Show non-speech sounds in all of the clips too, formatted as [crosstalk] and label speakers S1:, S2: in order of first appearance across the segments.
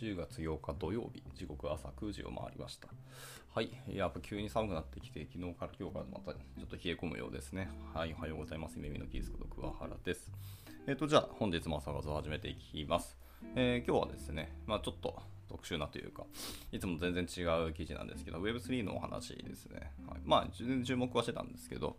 S1: 10月8日土曜日、時刻朝9時を回りました。はい。やっぱ急に寒くなってきて、昨日から今日からまたちょっと冷え込むようですね。はい。おはようございます。耳のキースこと桑原です。えっ、と、じゃあ本日も朝活を始めていきます。えー今日はですね、まあちょっと特殊なというか、いつも全然違う記事なんですけど、Web3 のお話ですね。はい、まあ全然注目はしてたんですけど、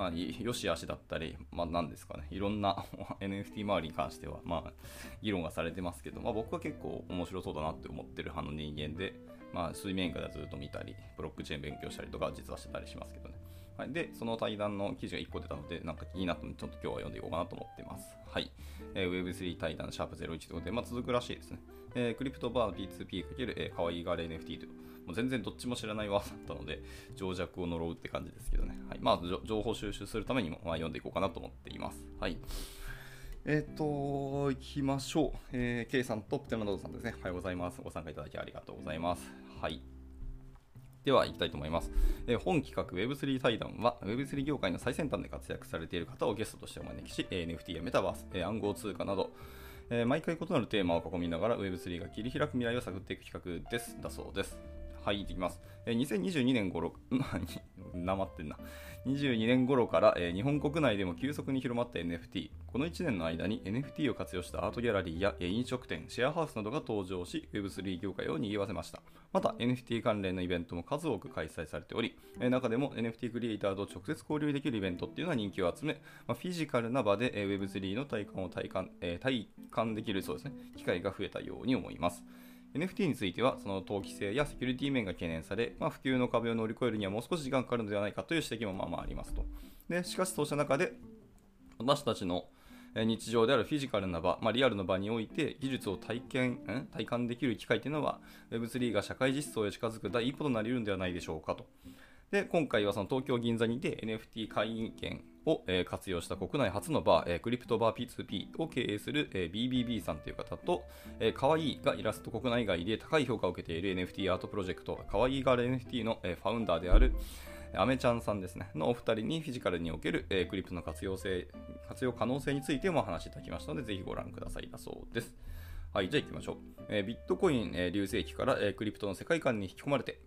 S1: まあ、よし悪しだったり、まあ、なんですかね、いろんな [laughs] NFT 周りに関しては、まあ、議論がされてますけど、まあ、僕は結構面白そうだなって思ってる派の人間で、まあ、水面下ではずっと見たり、ブロックチェーン勉強したりとか、実はしてたりしますけどね。はい、で、その対談の記事が1個出たので、なんか気になったので、ちょっと今日は読んでいこうかなと思ってます。はい。えー Web3 対談シャープ01ということで、まあ、続くらしいですね。えークリプトバー P2P× えーかわいいがれ NFT という、もう全然どっちも知らない技だったので、情弱を呪うって感じですけどね。はい。まあ、情報収集するためにも、まあ、読んでいこうかなと思っています。はい。えっ、と、行きましょう。えー、K さんとプテナドーさんですね。おはようございます。ご参加いただきありがとうございます。はい。では、行きたいと思います。えー本企画 Web3 対談は Web3 業界の最先端で活躍されている方をゲストとしてお招きし、えー NFT やメタバース、えー暗号通貨など、えー毎回異なるテーマを囲みながら Web3 が切り開く未来を探っていく企画です。だそうです。はい、いきます。えー2022年頃、[laughs] なまってんな。22年頃から、えー日本国内でも急速に広まった NFT。この1年の間に NFT を活用したアートギャラリーや、飲食店、シェアハウスなどが登場し、Web3 業界を賑わせました。また、NFT 関連のイベントも数多く開催されており、えー中でも NFT クリエイターと直接交流できるイベントっていうのは人気を集め、まあ、フィジカルな場で、えー Web3 の体感を体感,、えー体感できるそうですね、機会が増えたように思います。NFT については、その投機性やセキュリティ面が懸念され、まあ、普及の壁を乗り越えるにはもう少し時間かかるのではないかという指摘もまあまあありますと。でしかし、そうした中で、私たちの日常であるフィジカルな場、まあ、リアルの場において技術を体験体感できる機会というのは Web3 が社会実装へ近づく第一歩となり得るのではないでしょうかと。で今回はその東京銀座にて NFT 会員権を、えー活用した国内初のバー、えークリプトバー P2P を経営する、えー BBB さんという方と、えー、かわいいがイラスト国内外で高い評価を受けている NFT アートプロジェクトかわいいが NFT の、えーファウンダーであるアメちゃんさんですね、のお二人にフィジカルにおける、えークリプトの活用性、活用可能性についてもお話しいただきましたので、ぜひご覧くださいだそうです。はい、じゃあ行きましょう。えービットコイン、えー流星期から、えークリプトの世界観に引き込まれて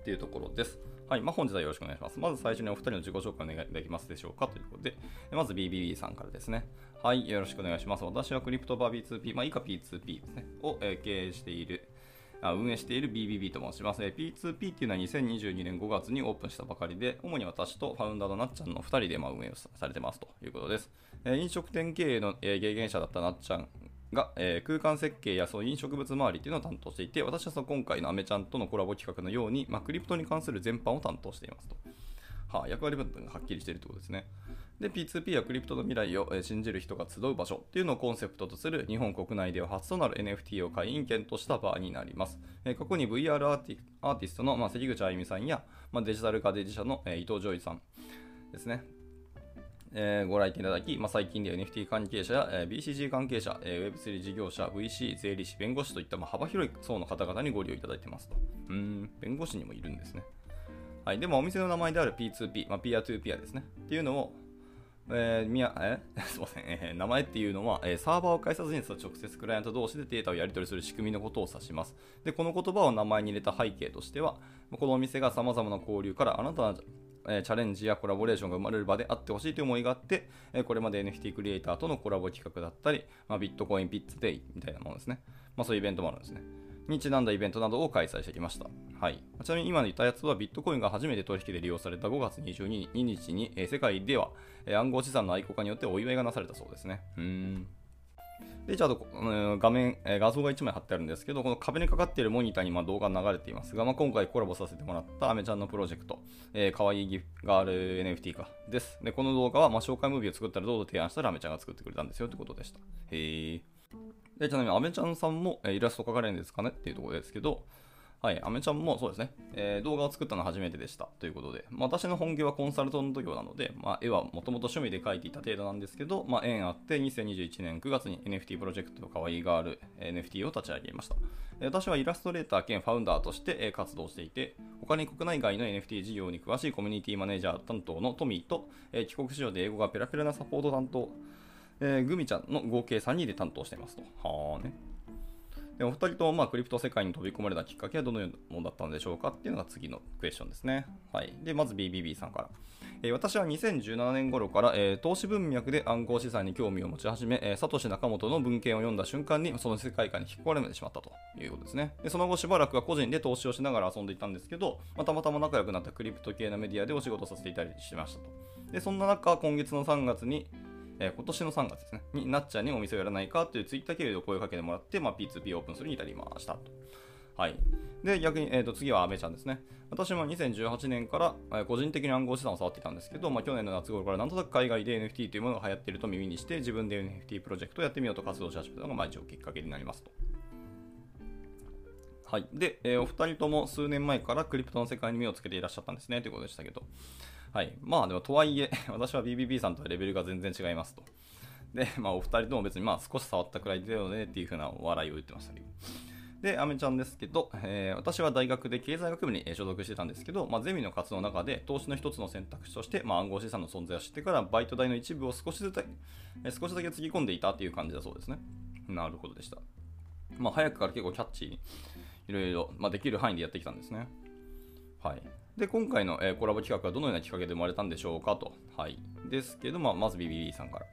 S1: っていうところです。はい、まあ、本日はよろしくお願いします。まず最初にお二人の自己紹介をお願いできますでしょうかということで、えまず BBB さんからですね。はい、よろしくお願いします。私はクリプトバー B2P、まあ、以下 P2P ですね、を、えー経営している、あ運営している BBB と申します。え P2P っていうのは2022年5月にオープンしたばかりで、主に私とファウンダーのなっちゃんの2人でま運営をされてますということです。え飲食店経営の、えー経験者だったなっちゃんが、えー空間設計やそう飲食物周りっていうのを担当していて、私はその今回のアメちゃんとのコラボ企画のように、まあ、クリプトに関する全般を担当していますと。はあ、役割分担がはっきりしているということですね。で、P2P はクリプトの未来を信じる人が集う場所っていうのをコンセプトとする日本国内では初となる NFT を会員権とした場になります。えー過去に VR アーティストの、ま、せきぐちあいみさんや、ま、デジタルガレージ社の、え伊藤ジョイさんですね。えーご来店いただき、まあ、最近では NFT 関係者や、えー BCG 関係者、えー Web3 事業者、VC、税理士、弁護士といった、まあ、幅広い層の方々にご利用いただいてますと。うん、弁護士にもいるんですね。はい、でもお店の名前である P2P、まあ、 peer to peer ですね。っていうのを、えーみやえ？[laughs] すいません、えー名前っていうのは、えーサーバーを介さずに直接クライアント同士でデータをやり取りする仕組みのことを指します。で、この言葉を名前に入れた背景としては、このお店が様々な交流からあなたのえチャレンジやコラボレーションが生まれる場であってほしいという思いがあって、えこれまで NFT クリエイターとのコラボ企画だったり、まあ、ビットコインピッツデイみたいなものですね。まあ、そういうイベントもあるんですね。にちなんだイベントなどを開催してきました。はい、ちなみに今言ったやつはビットコインが初めて取引で利用された5月22日に、え世界では、え暗号資産の愛好家によってお祝いがなされたそうですね。うんで、ちゃあ、うん画面、え画像が1枚貼ってあるんですけど、この壁にかかっているモニターにま動画が流れていますが、まあ、今回コラボさせてもらったアメちゃんのプロジェクト、えー、かわいいギガール NFT かです。で、この動画は、ま、紹介ムービーを作ったらどうぞ提案したらアメちゃんが作ってくれたんですよってことでした。へー。で、ちなみにアメちゃんさんも、えイラスト描かれるんですかねっていうところですけど、はい、アメちゃんもそうですね、えー動画を作ったのは初めてでしたということで、まあ、私の本業はコンサルトント業なので、まあ、絵はもともと趣味で描いていた程度なんですけど、まあ、縁あって2021年9月に NFT プロジェクトかわいいガール NFT を立ち上げました。私はイラストレーター兼ファウンダーとして活動していて、他に国内外の NFT 事業に詳しいコミュニティマネージャー担当のトミーと、え帰国子女で英語がペラペラなサポート担当、えーグミちゃんの合計3人で担当していますと。はーね。でお二人ともまあクリプト世界に飛び込まれたきっかけはどのようなものだったのでしょうかっていうのが次のクエスチョンですね。はい、でまず BBB さんから。えー、私は2017年頃から、えー、投資文脈で暗号資産に興味を持ち始め、えー、サトシ仲本の文献を読んだ瞬間にその世界観に引っ込まれてしまったということですね。でその後しばらくは個人で投資をしながら遊んでいたんですけど、まあ、たまたま仲良くなったクリプト系のメディアでお仕事させていたりしましたと。でそんな中、今月の3月に、えー、今年の3月ですね、になっちゃんにお店をやらないかというツイッター経由で声をかけてもらって、まあ、P2P オープンするに至りましたと。はい。で、逆に、えー、と次はアメちゃんですね。私も2018年から、えー、個人的に暗号資産を触っていたんですけど、まあ、去年の夏頃からなんとなく海外で NFT というものが流行っていると耳にして、自分で NFT プロジェクトをやってみようと活動し始めたのが、まあ、一応きっかけになりますと。はい。で、えー、お二人とも数年前からクリプトの世界に目をつけていらっしゃったんですねということでしたけど、はい。まあでも、とはいえ、[laughs] 私は BBB さんとはレベルが全然違いますと。で、まあお二人とも別にまあ少し触ったくらいだよねっていう風な笑いを言ってましたけど。で、アメちゃんですけど、えー、私は大学で経済学部に所属してたんですけど、まあ、ゼミの活動の中で投資の一つの選択肢として、まあ、暗号資産の存在を知ってからバイト代の一部を少しずつ、えー、少しだけつぎ込んでいたっていう感じだそうですね。なるほどでした。まあ、早くから結構キャッチーにいろいろ、まあ、できる範囲でやってきたんですね。はい。で、今回の、え、コラボ企画はどのようなきっかけで生まれたんでしょうかと。はい。ですけど、まあ、まず BBB さんから。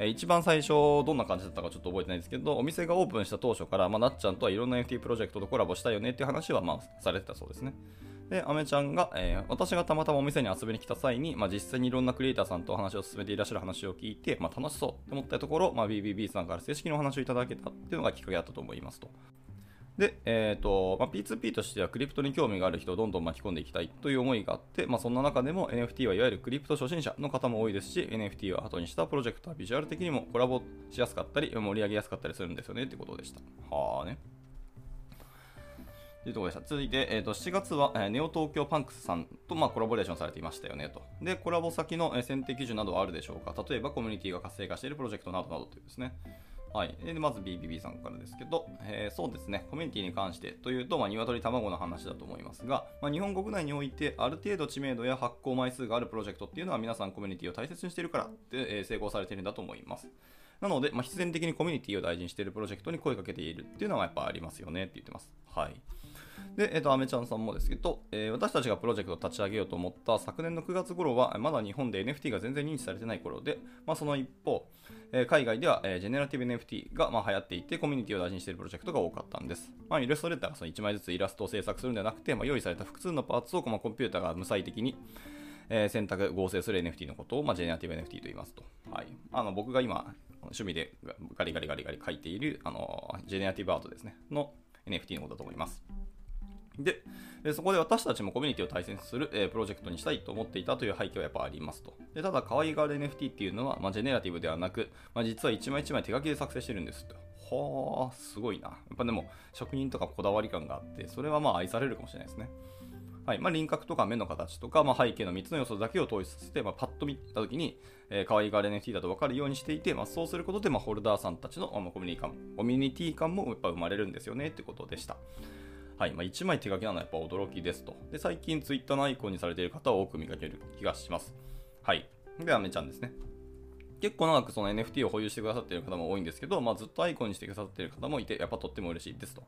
S1: え一番最初どんな感じだったかちょっと覚えてないですけど、お店がオープンした当初から、まあ、なっちゃんとはいろんな NFT プロジェクトとコラボしたいよねっていう話は、まあ、されてたそうですね。で、アメちゃんが、えー、私がたまたまお店に遊びに来た際に、まあ、実際にいろんなクリエイターさんとお話を進めていらっしゃる話を聞いて、まあ、楽しそうって思ったところ、まあ、BBB さんから正式にお話をいただけたっていうのがきっかけだったと思いますと。で、えーとまあ、P2P としてはクリプトに興味がある人をどんどん巻き込んでいきたいという思いがあって、まあ、そんな中でも NFT はいわゆるクリプト初心者の方も多いですし NFT を後にしたプロジェクトはビジュアル的にもコラボしやすかったり盛り上げやすかったりするんですよねということでした。はあね。というところでした続いて、えー、と7月は、えー、ネオ東京パンクスさんと、まあ、コラボレーションされていましたよねと。で、コラボ先の、え、選定基準などはあるでしょうか例えばコミュニティが活性化しているプロジェクトなどなどというですね。はい、でまず BBB さんからですけど、えー、そうですね、コミュニティに関してというと、まあ、鶏卵の話だと思いますが、まあ、日本国内においてある程度知名度や発行枚数があるプロジェクトっていうのは皆さんコミュニティを大切にしているからで、えー、成功されているんだと思います。なので、まあ、必然的にコミュニティを大事にしているプロジェクトに声かけているっていうのはやっぱありますよねって言ってます。はい。で、えっ、ー、と、アメちゃんさんもですけど、えー、私たちがプロジェクトを立ち上げようと思った昨年の9月頃は、まだ日本で NFT が全然認知されてない頃で、まあ、その一方、えー、海外では、えー、ジェネラティブ NFT が、まあ、流行っていて、コミュニティを大事にしているプロジェクトが多かったんです。まあ、イラストレーターがその1枚ずつイラストを制作するんじゃなくて、まあ、用意された複数のパーツを、まあ、コンピューターが無彩的に、えー、選択、合成する NFT のことを、まあ、ジェネラティブ NFT と言いますと。はい。あの、僕が今、趣味でガリガリガリガリ書いている、あの、ジェネラティブアートですね、の NFT のことだと思います。で、そこで私たちもコミュニティを大切にする、え、プロジェクトにしたいと思っていたという背景はやっぱありますと。でただ、可愛がる NFT っていうのは、まあ、ジェネラティブではなく、まあ、実は一枚一枚手書きで作成してるんですと。はあ、すごいな。やっぱでも、職人とかこだわり感があって、それはまあ愛されるかもしれないですね。はいまあ、輪郭とか目の形とか、まあ、背景の3つの要素だけを統一させて、まあ、パッと見たときに、えー、可愛いがる NFT だと分かるようにしていて、まあ、そうするはいまあ、1枚手書きなのはやっぱ驚きですと。で、最近 Twitter のアイコンにされている方を多く見かける気がします。はい。で、アメちゃんですね。結構長くその NFT を保有してくださっている方も多いんですけど、まあ、ずっとアイコンにしてくださっている方もいて、やっぱとっても嬉しいですと。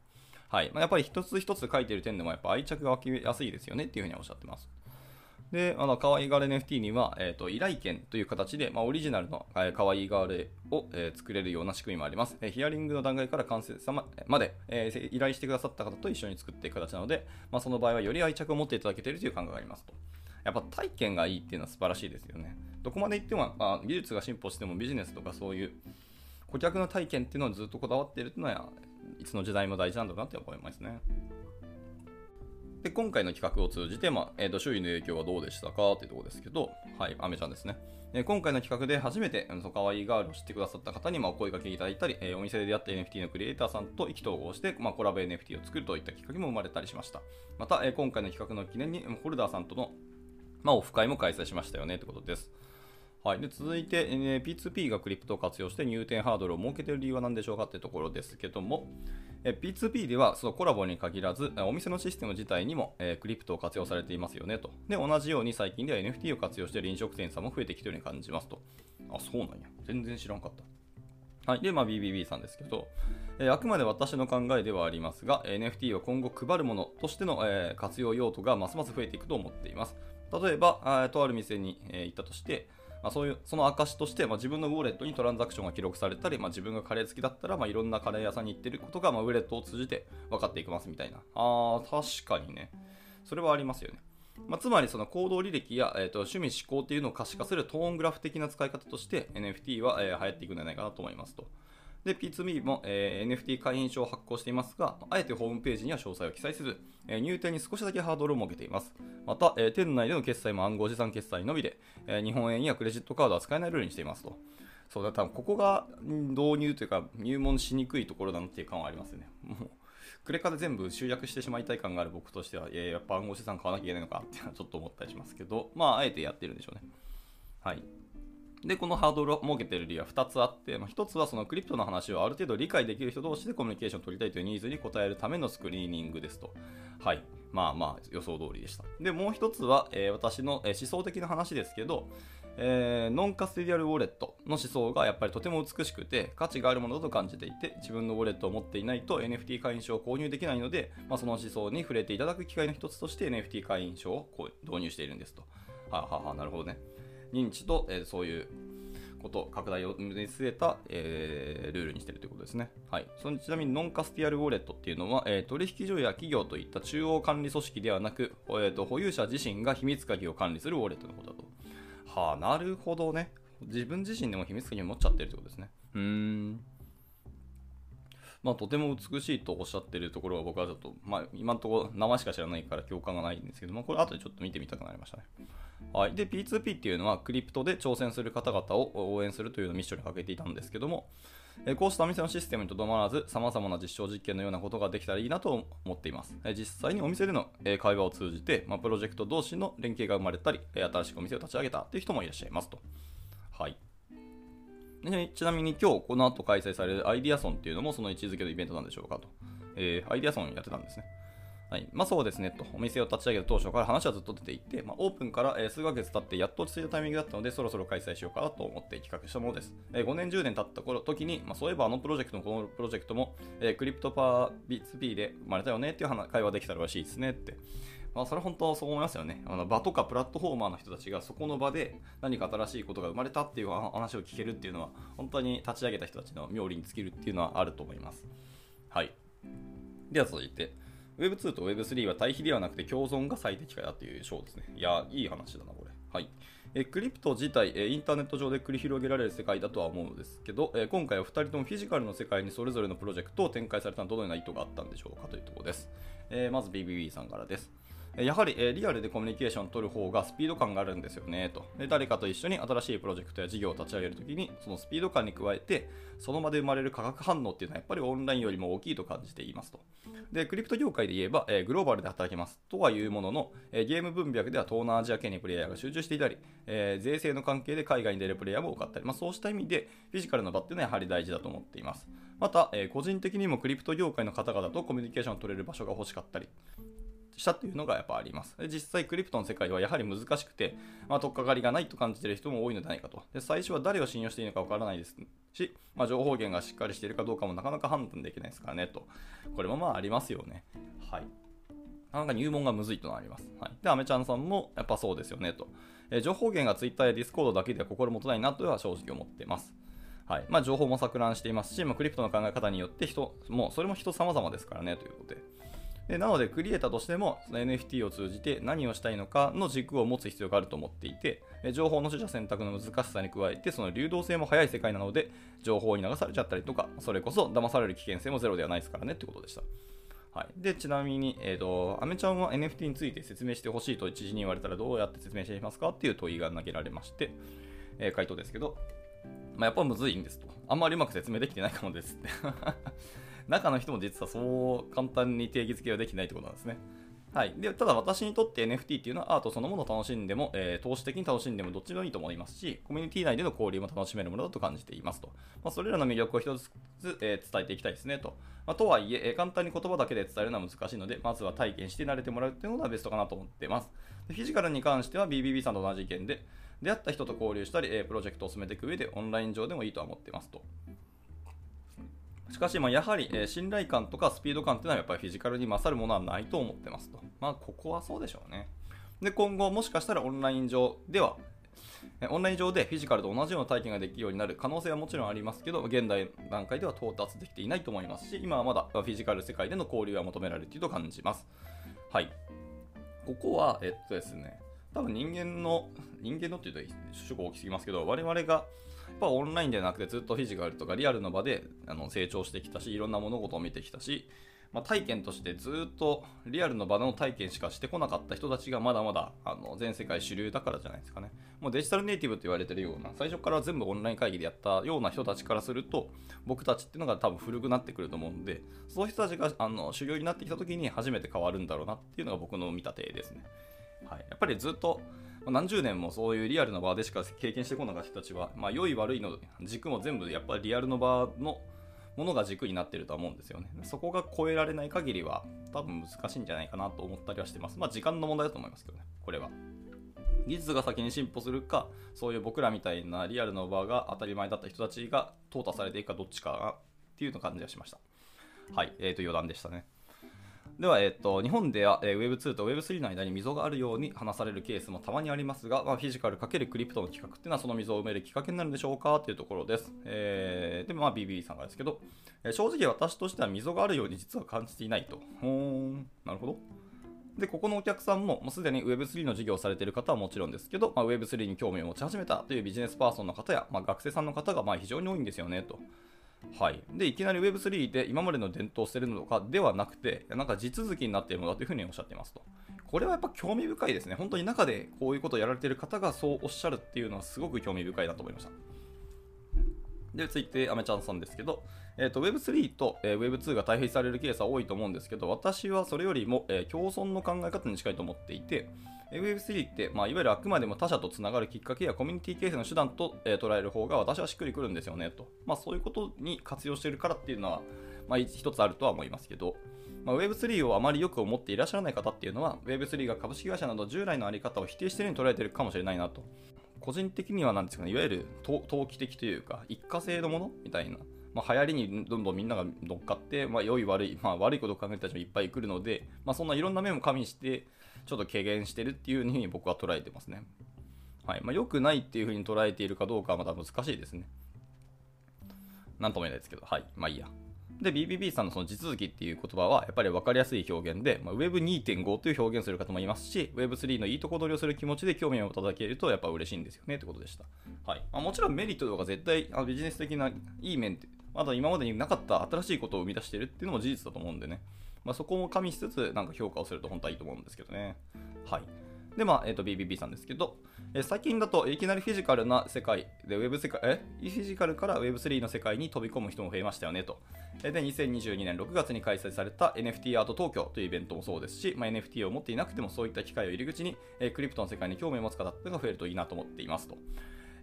S1: はい。まあ、やっぱり一つ一つ書いている点でもやっぱ愛着が湧きやすいですよねっていうふうにおっしゃってます。で、あの、可愛いガール NFT には、えっ、ー、と、依頼権という形で、まあ、オリジナルの、えー、可愛いガールを、えー、作れるような仕組みもあります。え、ヒアリングの段階から完成ままで、え、依頼してくださった方と一緒に作っていく形なので、まあ、その場合はより愛着を持っていただけているという感覚がありますと。やっぱ体験がいいっていうのは素晴らしいですよね。どこまでいっても、まあ、技術が進歩してもビジネスとかそういう顧客の体験っていうのをずっとこだわっているっていうのは、いつの時代も大事なんだなって思いますね。で、今回の企画を通じて、まあ、えー、と周囲の影響はどうでしたか？っていうところですけど、はい、アメちゃんですね。え今回の企画で初めて、その可愛いガールを知ってくださった方に、まお声掛けいただいたり、え、お店で出会った NFT のクリエイターさんと意気投合して、まあ、コラボ NFT を作るといったきっかけも生まれたりしました。また、え、今回の企画の記念に、ホルダーさんとの、まあ、オフ会も開催しましたよねってことです。はい、で続いて、えー、P2P がクリプトを活用して入店ハードルを設けている理由は何でしょうかというところですけども、え P2P ではそのコラボに限らず、お店のシステム自体にも、えクリプトを活用されていますよねと。で、同じように最近では NFT を活用している飲食店さんも増えてきているように感じますと。あ、そうなんや。全然知らんかった。はい。で、まあ、BBB さんですけど、えーあくまで私の考えではありますが、NFT は今後配るものとしての、えー活用用途がますます増えていくと思っています。例えば、あとある店に、えー行ったとして、まあ、そういうその証として、まあ、自分のウォレットにトランザクションが記録されたり、まあ、自分がカレー好きだったら、まあ、いろんなカレー屋さんに行ってることが、まあ、ウォレットを通じて分かっていきますみたいな。あー、確かにね。それはありますよね。まあ、つまりその行動履歴や、えー、と趣味思考っていうのを可視化するトーングラフ的な使い方として NFT は、えー流行っていくんじゃないかなと思いますと。で、P2B も、えー NFT 会員証を発行していますが、あえてホームページには詳細を記載せず、えー入店に少しだけハードルを設けています。また、えー店内での決済も暗号資産決済のみで、え日本円やクレジットカードは使えないルールにしていますと。そうだ、多分ここが導入というか入門しにくいところだなっていう感はありますよね。もうクレカで全部集約してしまいたい感がある僕としては、いややっぱ暗号資産買わなきゃいけないのかっていうのはちょっと思ったりしますけど、まあ、あえてやってるんでしょうね。はい。で、このハードルを設けている理由は2つあって、まあ、1つはそのクリプトの話をある程度理解できる人同士でコミュニケーションを取りたいというニーズに応えるためのスクリーニングですと。はい。まあまあ予想通りでした。で、もう1つは、えー私の、え思想的な話ですけど、えーノンカステディアルウォレットの思想がやっぱりとても美しくて価値があるものだと感じていて自分のウォレットを持っていないと NFT 会員証を購入できないので、まあ、その思想に触れていただく機会の一つとして NFT 会員証を導入しているんですと。はあ、ははあ、なるほどね。認知と、えーそういうこと、拡大を見据えた、えールールにしているということですね。はい。そのちなみにノンカスティアルウォレットっていうのは、えー取引所や企業といった中央管理組織ではなく、えーと保有者自身が秘密鍵を管理するウォレットのことだと。はあ、なるほどね。自分自身でも秘密鍵を持っちゃってるってことですね。うーん。まあ、とても美しいとおっしゃってるところは僕はちょっと、まあ、今のところ名前しか知らないから共感がないんですけども、これ後でちょっと見てみたくなりましたね。はい。で、P2P っていうのはクリプトで挑戦する方々を応援するというのをミッションにかけていたんですけども、えこうしたお店のシステムにとどまらず、様々な実証実験のようなことができたらいいなと思っています。え実際にお店でのえ会話を通じて、まあ、プロジェクト同士の連携が生まれたり、え新しくお店を立ち上げたという人もいらっしゃいますと。はい。ちなみに今日この後開催されるアイディアソンっていうのもその位置づけのイベントなんでしょうかと。えーアイディアソンやってたんですね。はい。まあそうですねと。お店を立ち上げた当初から話はずっと出ていて、まあ、オープンから、え数ヶ月経ってやっと落ち着いたタイミングだったので、そろそろ開催しようかなと思って企画したものです。えー5年、10年経った頃時に、まあ、そういえばあのプロジェクトもこのプロジェクトも、えークリプトパー B2P で生まれたよねっていう話会話できたらしいですねって。まあ、それ本当はそう思いますよね。あの場とかプラットフォーマーの人たちがそこの場で何か新しいことが生まれたっていう話を聞けるっていうのは、本当に立ち上げた人たちの妙利に尽きるっていうのはあると思います。はい。では続いて、Web2 と Web3 は対比ではなくて共存が最適化だという章ですね。いや、いい話だな、これ。はい。えクリプト自体、えインターネット上で繰り広げられる世界だとは思うのですけど、え今回は2人ともフィジカルの世界にそれぞれのプロジェクトを展開されたのはどのような意図があったんでしょうかというところです。えまず BBB さんからです。やはり、えリアルでコミュニケーションを取る方がスピード感があるんですよねと。で誰かと一緒に新しいプロジェクトや事業を立ち上げるときにそのスピード感に加えてその場で生まれる化学反応っていうのはやっぱりオンラインよりも大きいと感じていますと。でクリプト業界で言えば、えグローバルで働きますとはいうものの、えゲーム分脈では東南アジア系にプレイヤーが集中していたり、え税制の関係で海外に出るプレイヤーも多かったり、まあ、そうした意味でフィジカルの場っていうのはやはり大事だと思っています。また、え個人的にもクリプト業界の方々とコミュニケーションを取れる場所が欲しかったりしたというのがやっぱあります。で実際、クリプトの世界はやはり難しくて、まあ、取っかかりがないと感じている人も多いのではないかと。で最初は誰を信用していいのかわからないですし、まあ、情報源がしっかりしているかどうかもなかなか判断できないですからねと。これもまあありますよね。はい。なかなか入門がむずいというのはあります。はい、で、アメちゃんさんもやっぱそうですよねと。え情報源が Twitter や Discord だけでは心もとないなとは正直思っています。はいまあ、情報も錯乱していますし、まあ、クリプトの考え方によって人、もうそれも人様々ですからねということで。でなので、クリエイターとしてもその NFT を通じて何をしたいのかの軸を持つ必要があると思っていて、情報の取捨選択の難しさに加えて、その流動性も速い世界なので、情報に流されちゃったりとか、それこそ騙される危険性もゼロではないですからねってことでした。はい、でちなみに、えーと、アメちゃんは NFT について説明してほしいと一時に言われたらどうやって説明していますかっていう問いが投げられまして、えー回答ですけど、まあ、やっぱむずいんですと。あんまりうまく説明できてないかもですって。中の人も実はそう簡単に定義づけはできないってことなんですね。はい、でただ私にとって NFT っていうのはアートそのものを楽しんでも、えー投資的に楽しんでもどっちでもいいと思いますし、コミュニティ内での交流も楽しめるものだと感じていますと。まあ、それらの魅力を一つずつ、えー伝えていきたいですねと。まあ、とはいええー簡単に言葉だけで伝えるのは難しいので、まずは体験して慣れてもらうっていうのがベストかなと思っています。でフィジカルに関しては BBB さんと同じ意見で、出会った人と交流したり、えプロジェクトを進めていく上でオンライン上でもいいとは思っていますと。しかし、ま、やはり、え、信頼感とかスピード感っていうのはやっぱりフィジカルに勝るものはないと思ってますと。まあ、ここはそうでしょうね。で、今後もしかしたらオンライン上では、オンライン上でフィジカルと同じような体験ができるようになる可能性はもちろんありますけど、現代段階では到達できていないと思いますし、今はまだフィジカル世界での交流が求められていると感じます。はい。ここは、えっとですね、多分人間の、人間のって言うと主語大きすぎますけど、我々がぱオンラインではなくてずっとフィジカルとかリアルの場であの成長してきたし、いろんな物事を見てきたし、まあ、体験としてずっとリアルの場の体験しかしてこなかった人たちがまだまだあの全世界主流だからじゃないですかね。もうデジタルネイティブと言われてるような、最初から全部オンライン会議でやったような人たちからすると、僕たちっていうのが多分古くなってくると思うんで、そういう人たちがあの主流になってきた時に初めて変わるんだろうなっていうのが僕の見立てですね。はい、やっぱりずっと何十年もそういうリアルな場でしか経験してこなかった人たちは、まあ、良い悪いの軸も全部やっぱりリアルの場のものが軸になってるとは思うんですよね。そこが超えられない限りは多分難しいんじゃないかなと思ったりはしてます。まあ時間の問題だと思いますけどね、これは。技術が先に進歩するか、そういう僕らみたいなリアルの場が当たり前だった人たちが淘汰されていくかどっちかっていうの感じがしました。はい、えーと余談でしたね。では、えっと、日本では、えー、Web2 と Web3 の間に溝があるように話されるケースもたまにありますが、まあ、フィジカル×クリプトの企画っていうのはその溝を埋めるきっかけになるんでしょうかというところです。えー、で、まあ、BB さんがですけど、えー、正直私としては溝があるように実は感じていないと。ほーん、なるほど。で、ここのお客さんも、もうすでに Web3 の授業をされている方はもちろんですけど、まあ、Web3 に興味を持ち始めたというビジネスパーソンの方や、まあ、学生さんの方がまあ非常に多いんですよねと。はい、でいきなり Web3 で今までの伝統を捨てるのかではなくて、なんか地続きになっているのだというふうにおっしゃっていますと。これはやっぱ興味深いですね。本当に中でこういうことをやられている方がそうおっしゃるっていうのはすごく興味深いなと思いました。で、続いて、アメちゃんさんですけど、えーと、Web3 と、えー、Web2 が対比されるケースは多いと思うんですけど、私はそれよりも、えー、共存の考え方に近いと思っていて、Web3 って、まあ、いわゆるあくまでも他者とつながるきっかけやコミュニティ形成の手段と、えー、捉える方が私はしっくりくるんですよねと。まあ、そういうことに活用しているからっていうのは、まあ、一つあるとは思いますけど、まあ、Web3 をあまりよく思っていらっしゃらない方っていうのは、Web3 が株式会社など従来の在り方を否定しているように捉えているかもしれないなと。個人的にはなんですかね、いわゆる投機的というか、一過性のものみたいな。まあ、流行りにどんどんみんなが乗っかって、まあ、良い悪い、まあ、悪いことを考えた人もいっぱい来るので、まあ、そんないろんな面も加味して、ちょっと軽減してるっていうふうに僕は捉えてますね。はい。まあ、良くないっていうふうに捉えているかどうかはまた難しいですね。なんとも言えないですけど、はい。まあいいや。で、BBB さんのその地続きっていう言葉は、やっぱり分かりやすい表現で、まあ、Web2.5 という表現する方もいますし、Web3 のいいとこ取りをする気持ちで興味をいただけると、やっぱ嬉しいんですよねってことでした。はい。まあ、もちろんメリットとか絶対あビジネス的ないい面って、まだ今までになかった新しいことを生み出しているっていうのも事実だと思うんでね。まあ、そこも加味しつつ、なんか評価をすると本当はいいと思うんですけどね。はい。で、まあ、えっ、ー、と、BBB さんですけど、えー、最近だといきなりフィジカルな世界で、ウェブ世界、え？フィジカルから Web3 の世界に飛び込む人も増えましたよねと。で、2022年6月に開催された NFT アート東京というイベントもそうですし、まあ、NFT を持っていなくてもそういった機会を入り口に、えー、クリプトの世界に興味を持つ方が増えるといいなと思っていますと。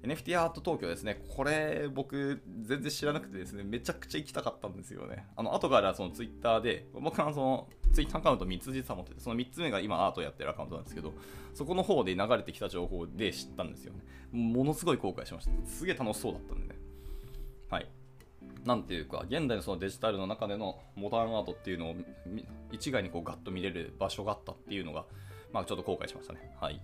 S1: NFT アート東京ですね。これ、僕、全然知らなくてですね、めちゃくちゃ行きたかったんですよね。あの、後からそのツイッターで、僕はその、ツイッターアカウント3つ実は持ってて、その3つ目が今アートやってるアカウントなんですけど、そこの方で流れてきた情報で知ったんですよね。ものすごい後悔しました。すげえ楽しそうだったんでね。はい。なんていうか、現代のそのデジタルの中でのモダンアートっていうのを一概にこうガッと見れる場所があったっていうのが、まあちょっと後悔しましたね。はい。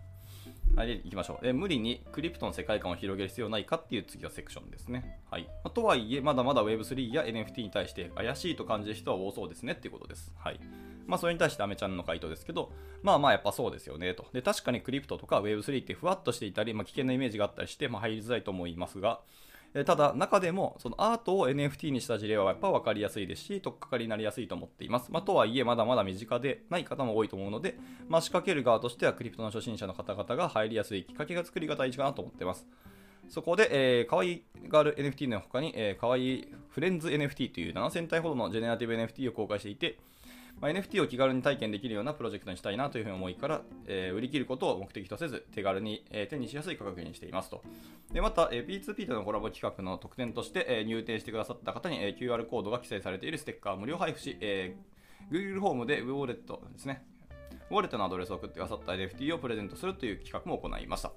S1: はい、行きましょう。え無理にクリプトの世界観を広げる必要ないかっていう次のセクションですね。はい。まとはいえ、まだまだ Web3 や NFT に対して怪しいと感じる人は多そうですねっていうことです。はい。まあ、それに対してアメちゃんの回答ですけど、まあまあやっぱそうですよねと。で、確かにクリプトとか Web3 ってふわっとしていたり、まあ、危険なイメージがあったりして、まあ、入りづらいと思いますが、ただ、中でもそのアートを NFT にした事例はやっぱ分かりやすいですし、とっかかりになりやすいと思っています。まあ、とはいえ、まだまだ身近でない方も多いと思うので、まあ、仕掛ける側としてはクリプトの初心者の方々が入りやすいきっかけが作りが大事かなと思っています。そこで、えー、かわいガール NFT の他に、えー、かわいいフレンズ NFT という7000体ほどのジェネラティブ NFT を公開していて、まあ、NFT を気軽に体験できるようなプロジェクトにしたいなというふうに思いから、えー、売り切ることを目的とせず、手軽に、えー、手にしやすい価格にしていますと。でまた、えー、P2P とのコラボ企画の特典として、えー、入店してくださった方に、えー、QR コードが記載されているステッカーを無料配布し、えー、Google ホームでウォレットですね、ウォレットのアドレスを送ってくださった NFT をプレゼントするという企画も行いました。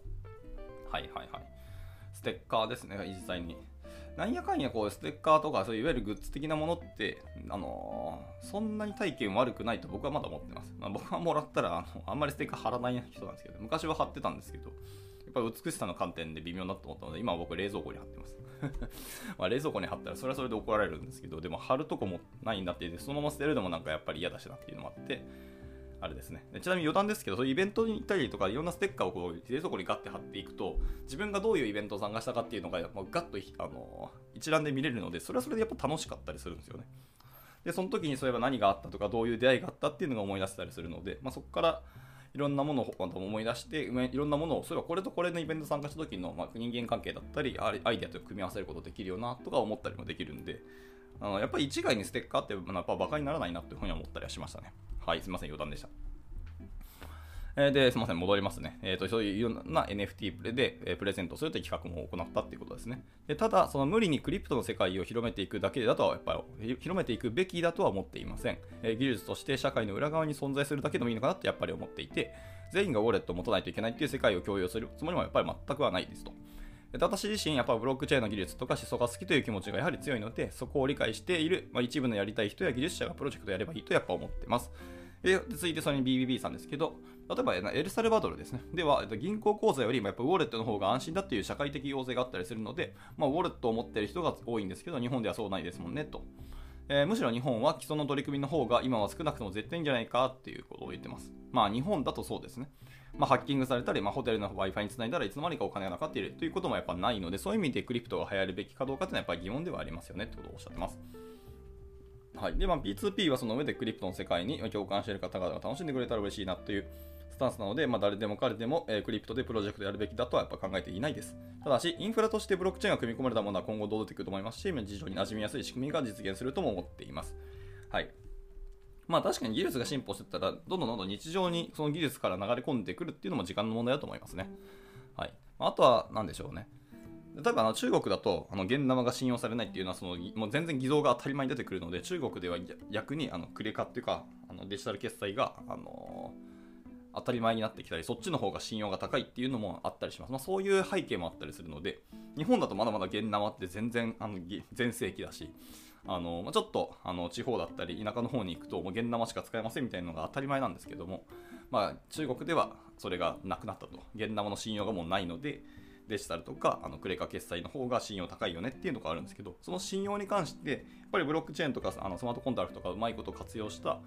S1: はいはいはい。ステッカーですね、実際に。なんやかんやこうステッカーとかそういういわゆるグッズ的なものって、あのー、そんなに体験悪くないと僕はまだ思ってます。まあ、僕はもらったらあのあんまりステッカー貼らない人なんですけど、昔は貼ってたんですけど、やっぱり美しさの観点で微妙だと思ったので、今は僕冷蔵庫に貼ってます。[laughs] まあ冷蔵庫に貼ったらそれはそれで怒られるんですけど、でも貼るとこもないんだって、そのまま捨てるのもなんかやっぱり嫌だしなっていうのもあって、あれですね。ちなみに余談ですけど、そういうイベントに行ったりとか、いろんなステッカーをこう冷蔵庫にガッて貼っていくと、自分がどういうイベントを参加したかっていうのが、まあ、ガッとあの一覧で見れるので、それはそれでやっぱ楽しかったりするんですよね。で、その時にそういえば何があったとか、どういう出会いがあったっていうのが思い出せたりするので、まあ、そこからいろんなものを思い出して、いろんなものを、そういえばこれとこれのイベント参加した時の、まあ、人間関係だったり、アイデアと組み合わせることできるよなとか思ったりもできるんで、あのやっぱり一概にステッカーってやっぱ馬鹿にならないなというふうに思ったりはしましたね。はい、すみません、余談でした。えで、すみません、戻りますね。えっ、ー、と、そういういろんな NFT プレで、えプレゼントするという企画も行ったっていうことですね。でただ、その無理にクリプトの世界を広めていくだけだとは、やっぱり広めていくべきだとは思っていません。え技術として社会の裏側に存在するだけでもいいのかなってやっぱり思っていて、全員がウォレットを持たないといけないっていう世界を共有するつもりもやっぱり全くはないですと。私自身、やっぱブロックチェーンの技術とか思想が好きという気持ちがやはり強いので、そこを理解している、まあ、一部のやりたい人や技術者がプロジェクトをやればいいとやっぱ思ってます。で続いてそれに BBB さんですけど、例えばエルサルバドルですね。では、銀行口座よりもやっぱウォレットの方が安心だっていう社会的要請があったりするので、まあ、ウォレットを持ってる人が多いんですけど、日本ではそうないですもんねと。えー、むしろ日本は基礎の取り組みの方が今は少なくとも絶対いいんじゃないかっていうことを言ってます。まあ日本だとそうですね。まあ、ハッキングされたり、まあ、ホテルの Wi-Fi につないだらいつの間にかお金がなかっているということもやっぱないので、そういう意味でクリプトが流行るべきかどうかっていうのはやっぱり疑問ではありますよねってことをおっしゃってます。はい。で、まあ、P2P はその上でクリプトの世界に共感している方々が楽しんでくれたら嬉しいなというスタンスなので、まあ、誰でも彼でも、えー、クリプトでプロジェクトやるべきだとはやっぱ考えていないです。ただし、インフラとしてブロックチェーンが組み込まれたものは今後どう出てくると思いますし、事情に馴染みやすい仕組みが実現するとも思っています。はい。まあ確かに技術が進歩していったら、どんどんどんどん日常にその技術から流れ込んでくるっていうのも時間の問題だと思いますね。はい。あとは何でしょうね。例えばあの中国だとあの現生が信用されないっていうのはそのもう全然偽造が当たり前に出てくるので中国では逆にあのクレカっていうかあのデジタル決済が、あのー、当たり前になってきたりそっちの方が信用が高いっていうのもあったりします、まあ、そういう背景もあったりするので日本だとまだまだ現生って全然あの全盛期だしあのまあ、ちょっとあの地方だったり田舎の方に行くともう現生しか使えませんみたいなのが当たり前なんですけども、まあ、中国ではそれがなくなったと。現生の信用がもうないのでデジタルとかあのクレカ決済の方が信用高いよねっていうのがあるんですけどその信用に関してやっぱりブロックチェーンとかあのスマートコントラクトとかうまいこと活用した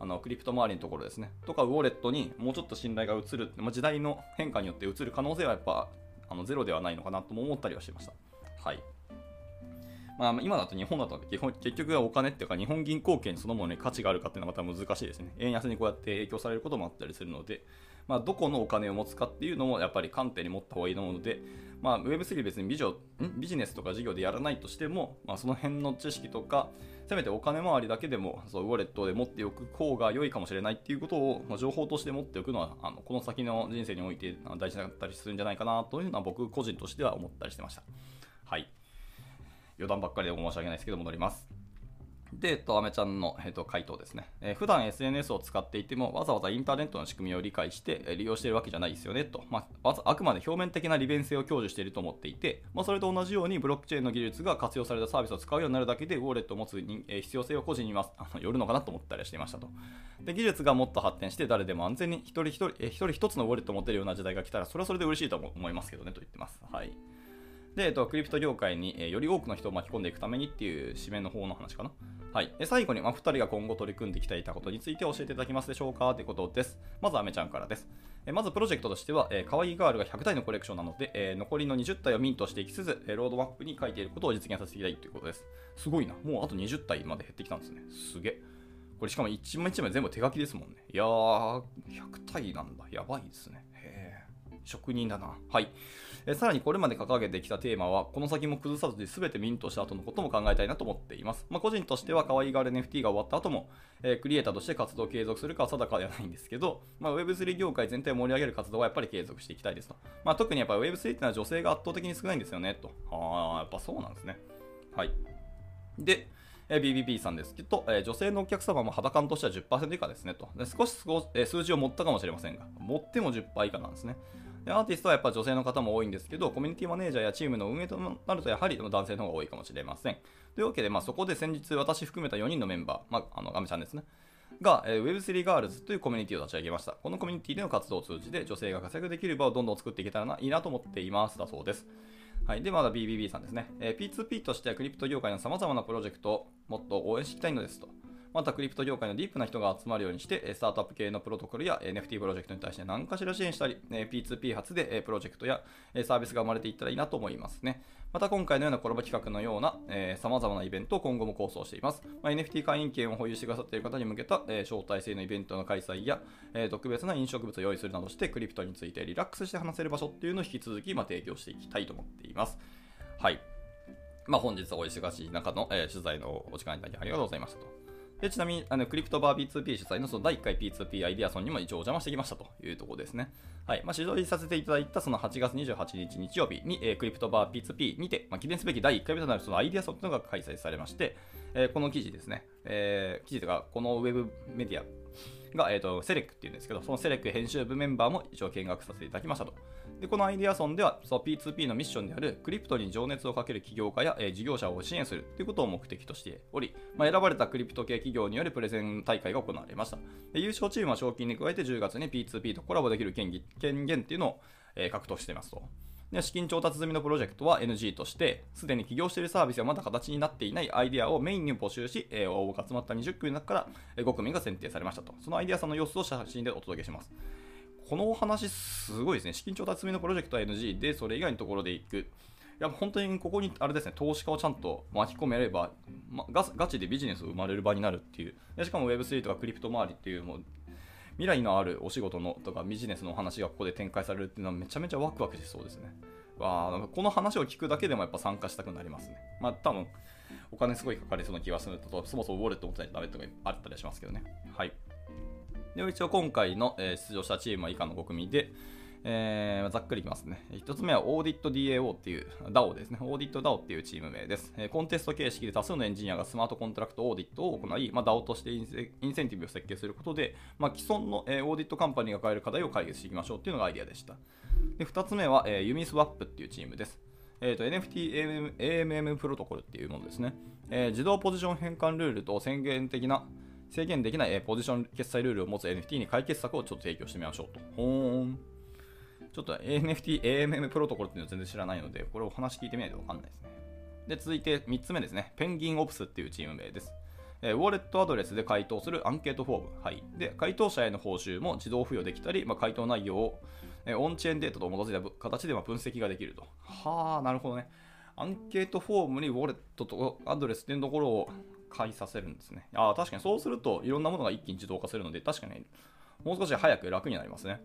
S1: あのクリプト周りのところですねとかウォレットにもうちょっと信頼が移る、まあ、時代の変化によって移る可能性はやっぱあのゼロではないのかなとも思ったりはしました。はいまあ、今だと日本だと基本結局はお金っていうか日本銀行券そのものに価値があるかっていうのはまた難しいですね。円安にこうやって影響されることもあったりするので、まあ、どこのお金を持つかっていうのもやっぱり観点に持った方がいいと思うので、まあ、Web3 別にビジョビジネスとか事業でやらないとしても、まあ、その辺の知識とか、せめてお金回りだけでもそうウォレットで持っておく方が良いかもしれないっていうことを、まあ、情報として持っておくのはあのこの先の人生において大事だったりするんじゃないかなというのは僕個人としては思ったりしてました。はい。余談ばっかりで申し訳ないですけど戻ります。で、えっと、アメちゃんの、えっと、回答ですね、えー、普段 SNS を使っていても、わざわざインターネットの仕組みを理解して、利用しているわけじゃないですよねと、まあ、あくまで表面的な利便性を享受していると思っていて、まあ、それと同じようにブロックチェーンの技術が活用されたサービスを使うようになるだけで、ウォレットを持つに、えー、必要性は個人にますあのよるのかなと思ったりしていましたと。で技術がもっと発展して、誰でも安全に一人一人、えー、一人一つのウォレットを持てるような時代が来たら、それはそれで嬉しいと思いますけどねと言ってます。はいで、えっと、クリプト業界に、えより多くの人を巻き込んでいくためにっていう締めの方の話かな。はい。最後に、まあ、2人が今後取り組んできたいたことについて教えていただけますでしょうかということです。まず、アメちゃんからです。えまず、プロジェクトとしては、えー、かわいいガールが100体のコレクションなので、えー、残りの20体をミントしていきつつ、えロードマップに書いていることを実現させていきたいということです。すごいな。もうあと20体まで減ってきたんですね。すげえ。これしかも1枚1枚全部手書きですもんね。いやー、100体なんだ。やばいですね。へえ。職人だな。はい。えさらにこれまで掲げてきたテーマは、この先も崩さずに全てミントした後のことも考えたいなと思っています。まあ、個人としては、可愛いがる NFT が終わった後も、えー、クリエイターとして活動を継続するかは定かではないんですけど、まあ、Web3 業界全体を盛り上げる活動はやっぱり継続していきたいですと。まあ、特にやっぱ Web3 っていうのは女性が圧倒的に少ないんですよね、と。ああ、やっぱそうなんですね。はい。で、え BBB さんですけど、え女性のお客様も肌感としては10%以下ですねと。で少し少、え数字を持ったかもしれませんが、持っても10%以下なんですね。でアーティストはやっぱ女性の方も多いんですけど、コミュニティマネージャーやチームの運営となると、やはり男性の方が多いかもしれません。というわけで、まあ、そこで先日、私含めた4人のメンバー、まあ、あの、ガメちゃんですね。が、えー、Web3 ガールズというコミュニティを立ち上げました。このコミュニティでの活動を通じて女性が活躍できる場をどんどん作っていけたらないいなと思っています。だそうです。はい。で、まだ BBB さんですね。えー、P2P としてはクリプト業界の様々なプロジェクトをもっと応援していきたいのですと。またクリプト業界のディープな人が集まるようにして、スタートアップ系のプロトコルや NFT プロジェクトに対して何かしら支援したり、P2P 発でプロジェクトやサービスが生まれていったらいいなと思いますね。また今回のようなコラボ企画のような、えー、様々なイベントを今後も構想しています。まあ、NFT 会員権を保有してくださっている方に向けた、えー、招待制のイベントの開催や、えー、特別な飲食物を用意するなどして、クリプトについてリラックスして話せる場所っていうのを引き続き、まあ、提供していきたいと思っています。はい。まあ、本日はお忙しい中の、え、取材のお時間いただきありがとうございましたと。でちなみにあのクリプトバー P2P 主催のその第1回 P2P アイデアソンにも一応お邪魔してきましたというところですね。はい。まあ、指導させていただいたその8月28日日曜日に、えー、クリプトバー P2P にて、まあ、記念すべき第1回目となるそのアイデアソンというのが開催されまして、えー、この記事ですね、えー、記事というか、このウェブメディアが、えーと、セレックっていうんですけど、そのセレック編集部メンバーも一応見学させていただきましたと。でこのアイデアソンでは、その P2P のミッションであるクリプトに情熱をかける起業家や、え、事業者を支援するということを目的としており、まあ、選ばれたクリプト系企業によるプレゼン大会が行われました。で優勝チームは賞金に加えて10月に P2P とコラボできる権権限っていうのを、え、獲得していますと。で資金調達済みのプロジェクトは NG として、すでに起業しているサービスやまだ形になっていないアイデアをメインに募集し、応募が集まった20組の中から、5組が選定されましたと。そのアイデアさんの様子を写真でお届けします。このお話すごいですね。資金調達済みのプロジェクト NG で、それ以外のところでいく。やっぱ本当にここにあれですね、投資家をちゃんと巻き込めれば、ま、ガガチでビジネスを生まれる場になるっていう。でしかも Web3 とかクリプト周りっていう、もう未来のあるお仕事のとかビジネスのお話がここで展開されるっていうのはめちゃめちゃワクワクしそうですね。わこの話を聞くだけでもやっぱ参加したくなりますね。まあ多分お金すごいかかりそうな気がすると、そもそもウォレット持ってないとダメとかあったりしますけどね。はい。で一応今回の、え出場したチームは以下の5組で、えー、ざっくりいきますね。1つ目はオーディット DAO っていう DAO ですね。オーディット DAO っていうチーム名です。え、コンテスト形式で多数のエンジニアが smart contract audit を行い、まあ、DAO としてインセンティブを設計することで、まあ、既存の、えー、 audit company が抱える課題を解決していきましょうっていうのがアイデアでした。で2つ目は、えー、ユミスワップっていうチームです。えーと、NFT AMM プロトコルっていうものですね、えー、自動ポジション変換ルールと宣言的な制限できない、ポジション決済ルールを持つ NFT に解決策をちょっと提供してみましょうと。ほーん。ちょっと NFT AMM プロトコルっていうのは全然知らないので、これお話聞いてみないとわかんないですね。で、続いて3つ目ですね。ペンギンオプスっていうチーム名です。えー、ウォレットアドレスで回答するアンケートフォーム。はい。で、回答者への報酬も自動付与できたり、まあ、回答内容をえオンチェーンデータと基づいた形でま分析ができると。はあ、なるほどね。アンケートフォームにウォレットとアドレスっていうところを介させるんですね。ああ、確かにそうするといろんなものが一気に自動化するので、確かにもう少し早く楽になりますね。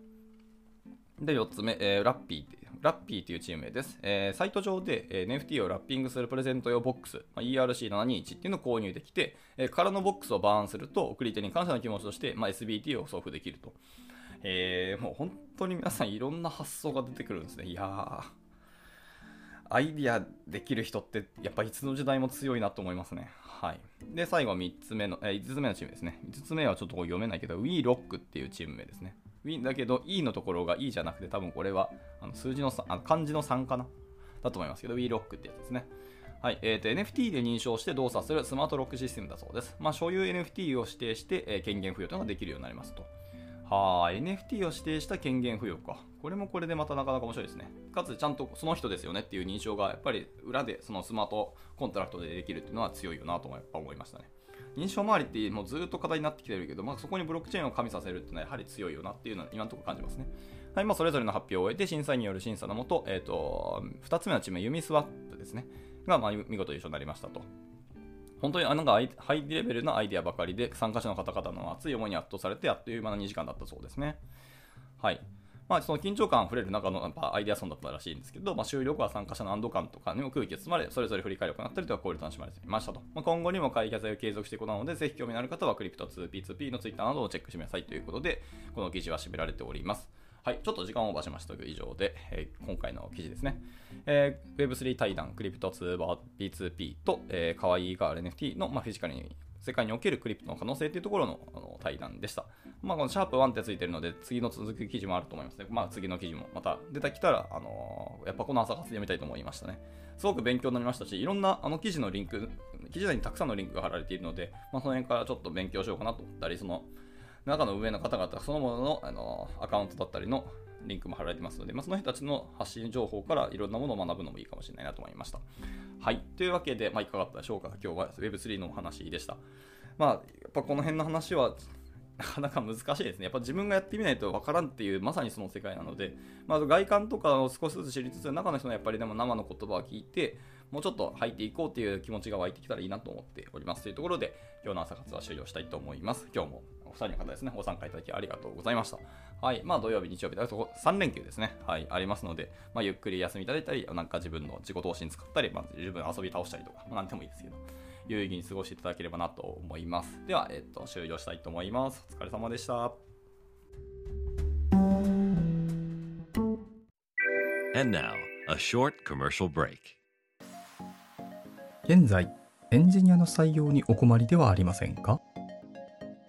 S1: で、4つ目、えー、ラッピーラッピーというチーム名です。えー、サイト上で、えー、NFT をラッピングするプレゼント用ボックス、まあ、ERC721 っていうのを購入できて、えー、空のボックスをバーンすると、送り手に感謝の気持ちとして、まあ、SBT を送付できると。え、もう本当に皆さんいろんな発想が出てくるんですね。いやー、アイディアできる人ってやっぱいつの時代も強いなと思いますね。はい。で、最後3つ目の、えー、5つ目のチームですね。5つ目はちょっと読めないけど、WeRock っていうチーム名ですね。We だけど E のところが E じゃなくて多分これはあの数字のあの漢字の3かな？だと思いますけど WeRock ってやつですね。はい。えーと、NFT で認証して動作するスマートロックシステムだそうです。まあ、所有 NFT を指定して、えー、権限付与というのができるようになりますと。はあ、NFT を指定した権限付与か。これもこれでまたなかなか面白いですね。かつ、ちゃんとその人ですよねっていう認証が、やっぱり裏でそのスマートコントラクトでできるっていうのは強いよなとやっぱ思いましたね。認証周りってもうずっと課題になってきてるけど、まあ、そこにブロックチェーンを加味させるっていうのはやはり強いよなっていうのは今のところ感じますね。はい、まあ、それぞれの発表を終えて審査員による審査のもと、えっ、ー、と、2つ目のチーム、ユミスワップですね。が、まあ、見事優勝になりましたと。本当になんかハイレベルなアイデアばかりで参加者の方々の熱い思いに圧倒されてあっという間の2時間だったそうですね。はい。まあ、その緊張感あふれる中のやっぱアイデアソンだったらしいんですけど、まあ、終了後は参加者の安堵感とかにも空気を包まれ、それぞれ振り返りを行ったりとか、交流楽しまれていましたと。まあ、今後にも会議を継続していくので、ぜひ興味のある方はクリプト 2P2P のツイッターなどをチェックしてみなさいということで、この記事は締められております。はい、ちょっと時間をオーバーしましたが以上で、えー、今回の記事ですね。えー、Web3 対談、クリプト 2P2P と、えー、かわいいガール NFT の、まあ、フィジカルに世界におけるクリプトの可能性というところのあの対談でした。まあ、このシャープ1ってついてるので、次の続く記事もあると思いますね。まあ、次の記事もまた出てきたら、あのー、やっぱこの朝活読みたいと思いましたね。すごく勉強になりましたし、いろんなあの記事のリンク、記事内にたくさんのリンクが貼られているので、まあ、その辺からちょっと勉強しようかなと思ったり、その中の上の方々そのものの、あの、アカウントだったりのリンクも貼られてますので、まあ、その人たちの発信情報からいろんなものを学ぶのもいいかもしれないなと思いました。はい。というわけで、まあ、いかがだったでしょうか？今日は Web3 のお話でした。まあ、やっぱこの辺の話は、なかなか難しいですね。やっぱ自分がやってみないとわからんっていう、まさにその世界なので、まず外観とかを少しずつ知りつつ、中の人のやっぱりでも生の言葉を聞いて、もうちょっと入っていこうっていう気持ちが湧いてきたらいいなと思っております。というところで、今日の朝活は終了したいと思います。今日もお二人の方ですね、ご参加いただきありがとうございました。はい。まあ土曜日、日曜日だと3連休ですね。はい。ありますので、まあゆっくり休みいただいたり、なんか自分の自己投資に使ったり、まあ自分遊び倒したりとか、まあ、なんでもいいですけど。有意義に過ごしていただければなと思います。では、えっと、終了したいと思います。お疲れ様でした。
S2: Now,
S3: 現在、エンジニアの採用にお困りではありませんか？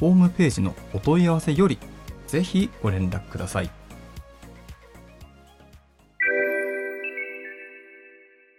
S3: ホームページのお問い合わせよりぜひご連絡ください。